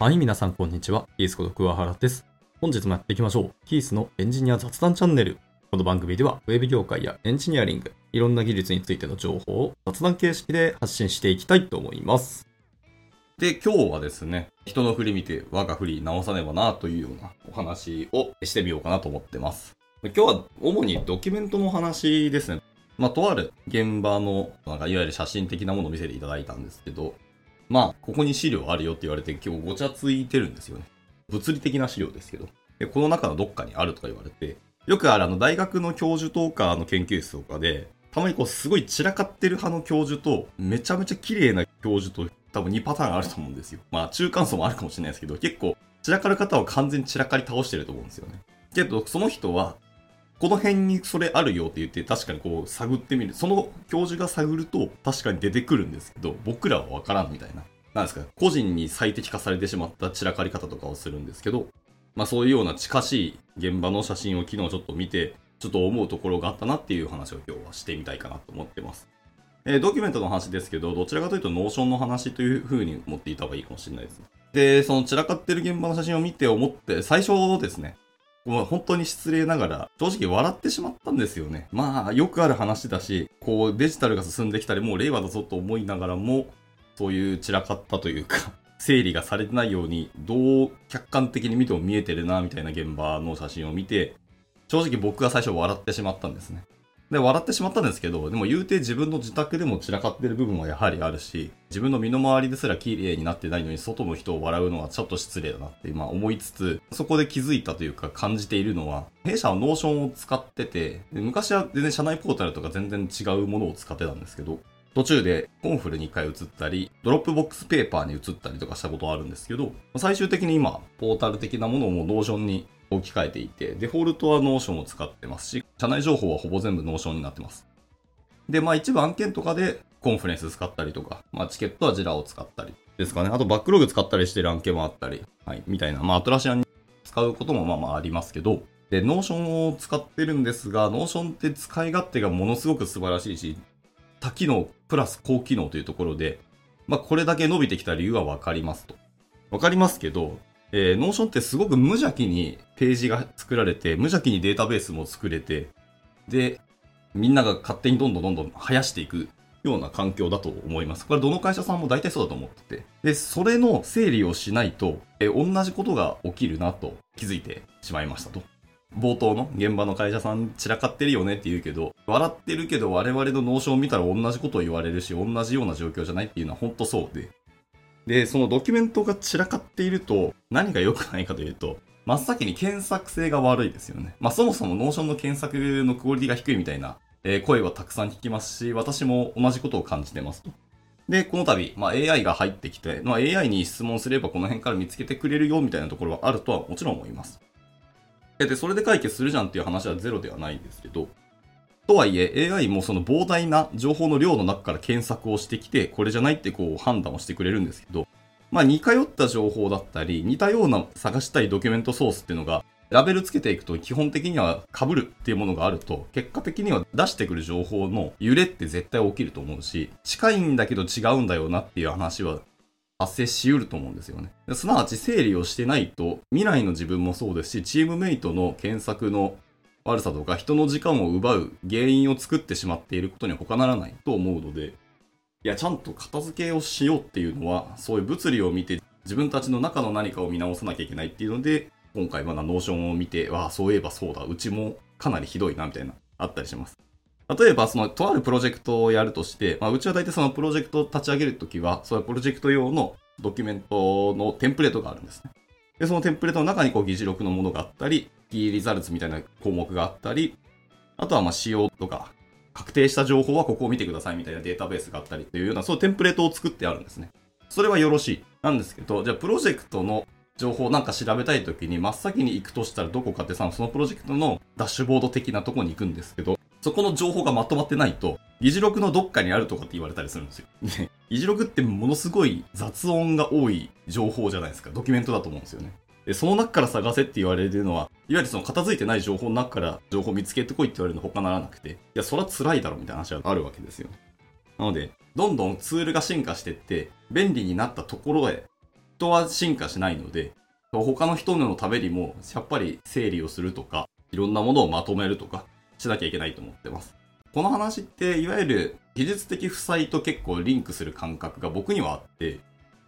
はい、皆さんこんにちは。キースこと桑原です。本日もやっていきましょう。キースのエンジニア雑談チャンネル。この番組では、ウェブ業界やエンジニアリング、いろんな技術についての情報を雑談形式で発信していきたいと思います。で、今日はですね、人の振り見て我が振り直さねばなというようなお話をしてみようかなと思ってます。今日は主にドキュメントの話ですね。まあ、とある現場の、なんかいわゆる写真的なものを見せていただいたんですけど、まあ、ここに資料あるよって言われて今日ごちゃついてるんですよね。物理的な資料ですけど。で、この中のどっかにあるとか言われて、よくあるあの大学の教授とかの研究室とかで、たまにこうすごい散らかってる派の教授と、めちゃめちゃ綺麗な教授と多分2パターンあると思うんですよ。まあ中間層もあるかもしれないですけど、結構散らかる方は完全に散らかり倒してると思うんですよね。けど、その人は、この辺にそれあるよって言って確かにこう探ってみる。その教授が探ると確かに出てくるんですけど、僕らはわからんみたいな。なんですか、個人に最適化されてしまった散らかり方とかをするんですけど、まあそういうような近しい現場の写真を昨日ちょっと見て、ちょっと思うところがあったなっていう話を今日はしてみたいかなと思ってます。えードキュメントの話ですけど、どちらかというと Notion の話という風に思っていた方がいいかもしれないですね。で、その散らかってる現場の写真を見て思って、最初ですね、もう本当に失礼ながら、正直笑ってしまったんですよね。まあ、よくある話だし、こうデジタルが進んできたり、もう令和だぞと思いながらも、そういう散らかったというか、整理がされてないように、どう客観的に見ても見えてるな、みたいな現場の写真を見て、正直僕が最初笑ってしまったんですね。で、笑ってしまったんですけど、でも言うて自分の自宅でも散らかってる部分はやはりあるし、自分の身の回りですら綺麗になってないのに外の人を笑うのはちょっと失礼だなって、まあ思いつつ、そこで気づいたというか感じているのは、弊社は Notion を使ってて、昔は全然社内ポータルとか全然違うものを使ってたんですけど、途中でコンフルに1回移ったり、 Dropbox Paper に移ったりとかしたことはあるんですけど、最終的に今、ポータル的なものをもう Notion に置き換えていて、デフォルトは Notion を使ってますし、社内情報はほぼ全部 Notion になってます。で、まあ一部案件とかで Confluence 使ったりとか、まあチケットは Jira を使ったりですかね。あと Backlog 使ったりしてる案件もあったり、はい、みたいな。まあ Atlassian に使うこともまあまあありますけど、で、 Notion を使ってるんですが、 Notion って使い勝手がものすごく素晴らしいし、多機能プラス高機能というところで、まあこれだけ伸びてきた理由はわかりますと。わかりますけど、えー、 Notion ってすごく無邪気にページが作られて、無邪気にデータベースも作れて、で、みんなが勝手にどんどんどんどん生やしていくような環境だと思います。これどの会社さんも大体そうだと思ってて。で、それの整理をしないと、えー同じことが起きるなと気づいてしまいましたと。冒頭の現場の会社さん散らかってるよねって言うけど、笑ってるけど我々の Notion を見たら同じことを言われるし、同じような状況じゃないっていうのは本当そうで。で、そのドキュメントが散らかっていると、何が良くないかというと、真っ先に検索性が悪いですよね。まあそもそも Notion の検索のクオリティが低いみたいな、えー声はたくさん聞きますし、私も同じことを感じてますと。で、この度、まあ、AI が入ってきて、まあ、AI に質問すればこの辺から見つけてくれるよみたいなところはあるとはもちろん思います。で、それで解決するじゃんっていう話はゼロではないんですけど、とはいえ AI もその膨大な情報の量の中から検索をしてきて、これじゃないってこう判断をしてくれるんですけど、まあ似通った情報だったり、似たような探したいドキュメントソースっていうのが、ラベルつけていくと基本的には被るっていうものがあると、結果的には出してくる情報の揺れって絶対起きると思うし、近いんだけど違うんだよなっていう話は発生しうると思うんですよね。すなわち整理をしてないと、未来の自分もそうですし、チームメイトの検索の悪さとか人の時間を奪う原因を作ってしまっていることには他ならないと思うので、いや、ちゃんと片付けをしようっていうのは、そういう物理を見て自分たちの中の何かを見直さなきゃいけないっていうので、今回また Notion を見て、わあ、そういえばそうだ、うちもかなりひどいな、みたいな、あったりします。例えば、その、とあるプロジェクトをやるとして、まあ、うちは大体そのプロジェクトを立ち上げるときは、そういうプロジェクト用のドキュメントのテンプレートがあるんですね。で、そのテンプレートの中にこう議事録のものがあったり、 Key Results みたいな項目があったり、あとはまあ仕様とか、確定した情報はここを見てくださいみたいなデータベースがあったりというような、そういうテンプレートを作ってあるんですね。それはよろしい。なんですけど、じゃあプロジェクトの情報なんか調べたいときに真っ先に行くとしたらどこかってさ、そのプロジェクトのダッシュボード的なとこに行くんですけど、そこの情報がまとまってないと、議事録のどっかにあるとかって言われたりするんですよ。議事録ってものすごい雑音が多い情報じゃないですか。ドキュメントだと思うんですよね。で、その中から探せって言われるのは、いわゆるその片付いてない情報の中から情報見つけてこいって言われるの他ならなくて、いや、そら辛いだろみたいな話はあるわけですよ。なので、どんどんツールが進化してって、便利になったところへ、人は進化しないので、他の人のためにも、やっぱり整理をするとか、いろんなものをまとめるとか、しなきゃいけないと思ってます。この話って、いわゆる技術的負債と結構リンクする感覚が僕にはあって、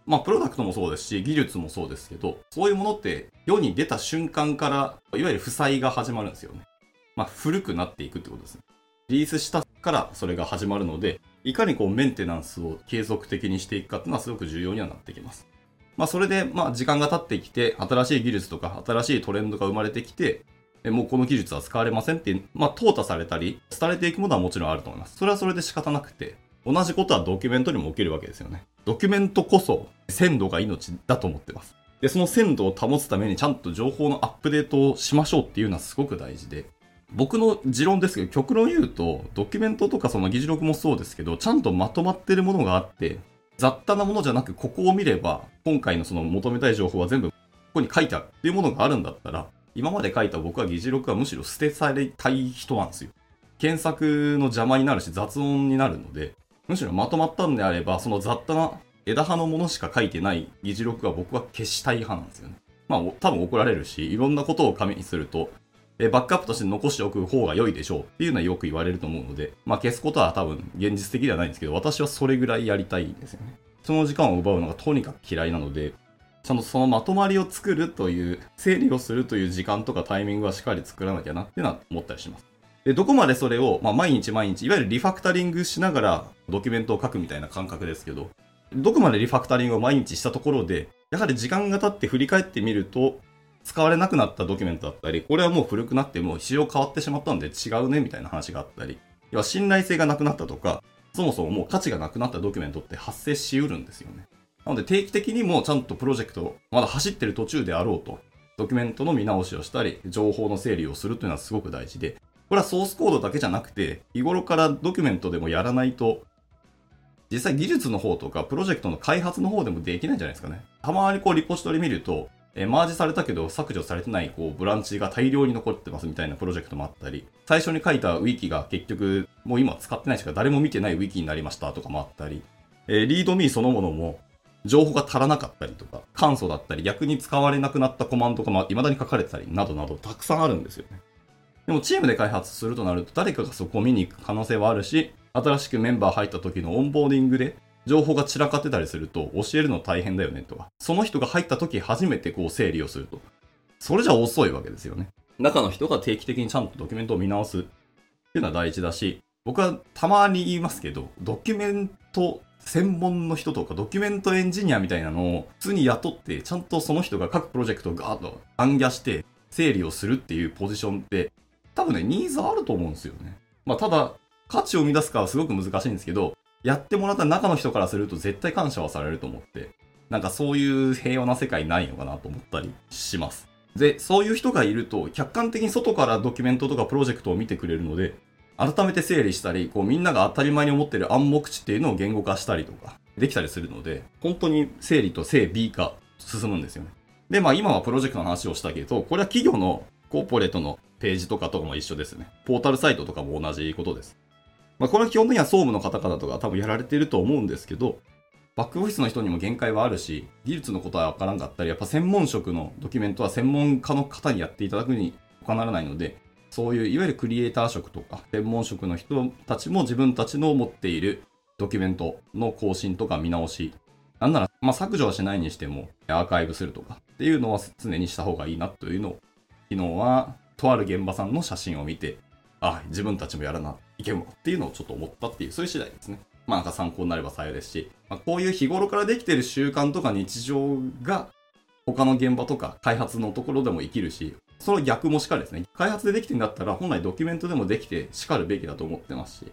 まあ、プロダクトもそうですし、技術もそうですけど、そういうものって世に出た瞬間から、いわゆる負債が始まるんですよね。まあ、古くなっていくってことですね。リリースしたからそれが始まるので、いかにこうメンテナンスを継続的にしていくかっていうのはすごく重要にはなってきます。まあ、それで、まあ、時間が経ってきて、新しい技術とか、新しいトレンドが生まれてきて、もうこの技術は使われませんっていう、まあ、淘汰されたり、廃れていくものはもちろんあると思います。それはそれで仕方なくて、同じことはドキュメントにも起きるわけですよね。ドキュメントこそ鮮度が命だと思ってます。で、その鮮度を保つためにちゃんと情報のアップデートをしましょうっていうのはすごく大事で、僕の持論ですけど、極論言うと、ドキュメントとかその議事録もそうですけど、ちゃんとまとまってるものがあって、雑多なものじゃなく、ここを見れば、今回のその求めたい情報は全部ここに書いてあるっていうものがあるんだったら、今まで書いた僕は議事録はむしろ捨てされたい人なんですよ。検索の邪魔になるし雑音になるので、むしろまとまったんであれば、その雑多な枝葉のものしか書いてない議事録は僕は消したい派なんですよね。まあ、多分怒られるし、いろんなことを紙にすると、バックアップとして残しておく方が良いでしょうっていうのはよく言われると思うので、まあ消すことは多分現実的ではないんですけど、私はそれぐらいやりたいんですよね。その時間を奪うのがとにかく嫌いなので、ちゃんとそのまとまりを作るという、整理をするという時間とかタイミングはしっかり作らなきゃなっていうのは思ったりします。で、どこまでそれを、まあ、毎日毎日、いわゆるリファクタリングしながらドキュメントを書くみたいな感覚ですけど、どこまでリファクタリングを毎日したところで、やはり時間が経って振り返ってみると、使われなくなったドキュメントだったり、これはもう古くなってもう仕様変わってしまったんで違うねみたいな話があったり、要は信頼性がなくなったとか、そもそももう価値がなくなったドキュメントって発生しうるんですよね。なので定期的にもちゃんとプロジェクト、まだ走ってる途中であろうと、ドキュメントの見直しをしたり、情報の整理をするというのはすごく大事で、これはソースコードだけじゃなくて、日頃からドキュメントでもやらないと、実際技術の方とかプロジェクトの開発の方でもできないんじゃないですかね。たまにこうリポジトリ見ると、えマージされたけど削除されてないこうブランチが大量に残ってますみたいなプロジェクトもあったり、最初に書いたウィキが結局もう今使ってないしか誰も見てないウィキになりましたとかもあったり、えリードミーそのものも情報が足らなかったりとか、簡素だったり、逆に使われなくなったコマンドが未だに書かれてたり、などなどたくさんあるんですよね。でもチームで開発するとなると誰かがそこを見に行く可能性はあるし、新しくメンバー入った時のオンボーディングで情報が散らかってたりすると教えるの大変だよねとか、その人が入った時初めてこう整理をすると。それじゃ遅いわけですよね。中の人が定期的にちゃんとドキュメントを見直すっていうのは大事だし、僕はたまに言いますけど、ドキュメント専門の人とかドキュメントエンジニアみたいなのを普通に雇って、ちゃんとその人が各プロジェクトをガーッと暗ギャして整理をするっていうポジションって多分ね、ニーズあると思うんですよね。まあただ、価値を生み出すかはすごく難しいんですけど、やってもらった中の人からすると絶対感謝はされると思って、なんかそういう平和な世界ないのかなと思ったりします。で、そういう人がいると、客観的に外からドキュメントとかプロジェクトを見てくれるので、改めて整理したり、こうみんなが当たり前に思ってる暗黙知っていうのを言語化したりとか、できたりするので、本当に整理と整備が進むんですよね。で、まあ今はプロジェクトの話をしたけど、これは企業のコーポレートのページとかとかも一緒ですね。ポータルサイトとかも同じことです。まあこれは基本的には総務の方々とか多分やられていると思うんですけど、バックオフィスの人にも限界はあるし、技術のことはわからんかったり、やっぱ専門職のドキュメントは専門家の方にやっていただくに他ならないので、そういういわゆるクリエイター職とか専門職の人たちも自分たちの持っているドキュメントの更新とか見直し、なんなら、まあ、削除はしないにしてもアーカイブするとかっていうのは常にした方がいいなというのを、昨日はとある現場さんの写真を見て、あ、自分たちもやらないけんわっていうのをちょっと思ったっていう、そういう次第ですね。まあなんか参考になれば幸いですし、まあ、こういう日頃からできてる習慣とか日常が他の現場とか開発のところでも生きるし、その逆もしかりですね。開発でできてんだったら本来ドキュメントでもできてしかるべきだと思ってますし、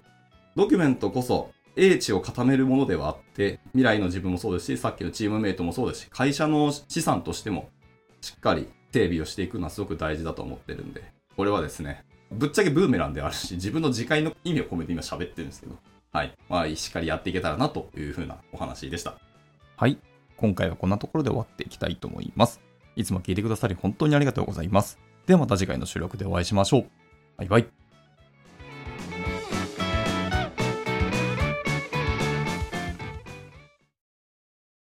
ドキュメントこそ英知を固めるものではあって、未来の自分もそうですし、さっきのチームメイトもそうですし、会社の資産としてもしっかり整備をしていくのはすごく大事だと思ってるんで、これはですね、ぶっちゃけブーメランであるし、自分の自戒の意味を込めて今喋ってるんですけど、はい。まあ、しっかりやっていけたらなというふうなお話でした。はい。今回はこんなところで終わっていきたいと思います。いつも聞いてくださり本当にありがとうございます。ではまた次回の収録でお会いしましょう。バイバイ。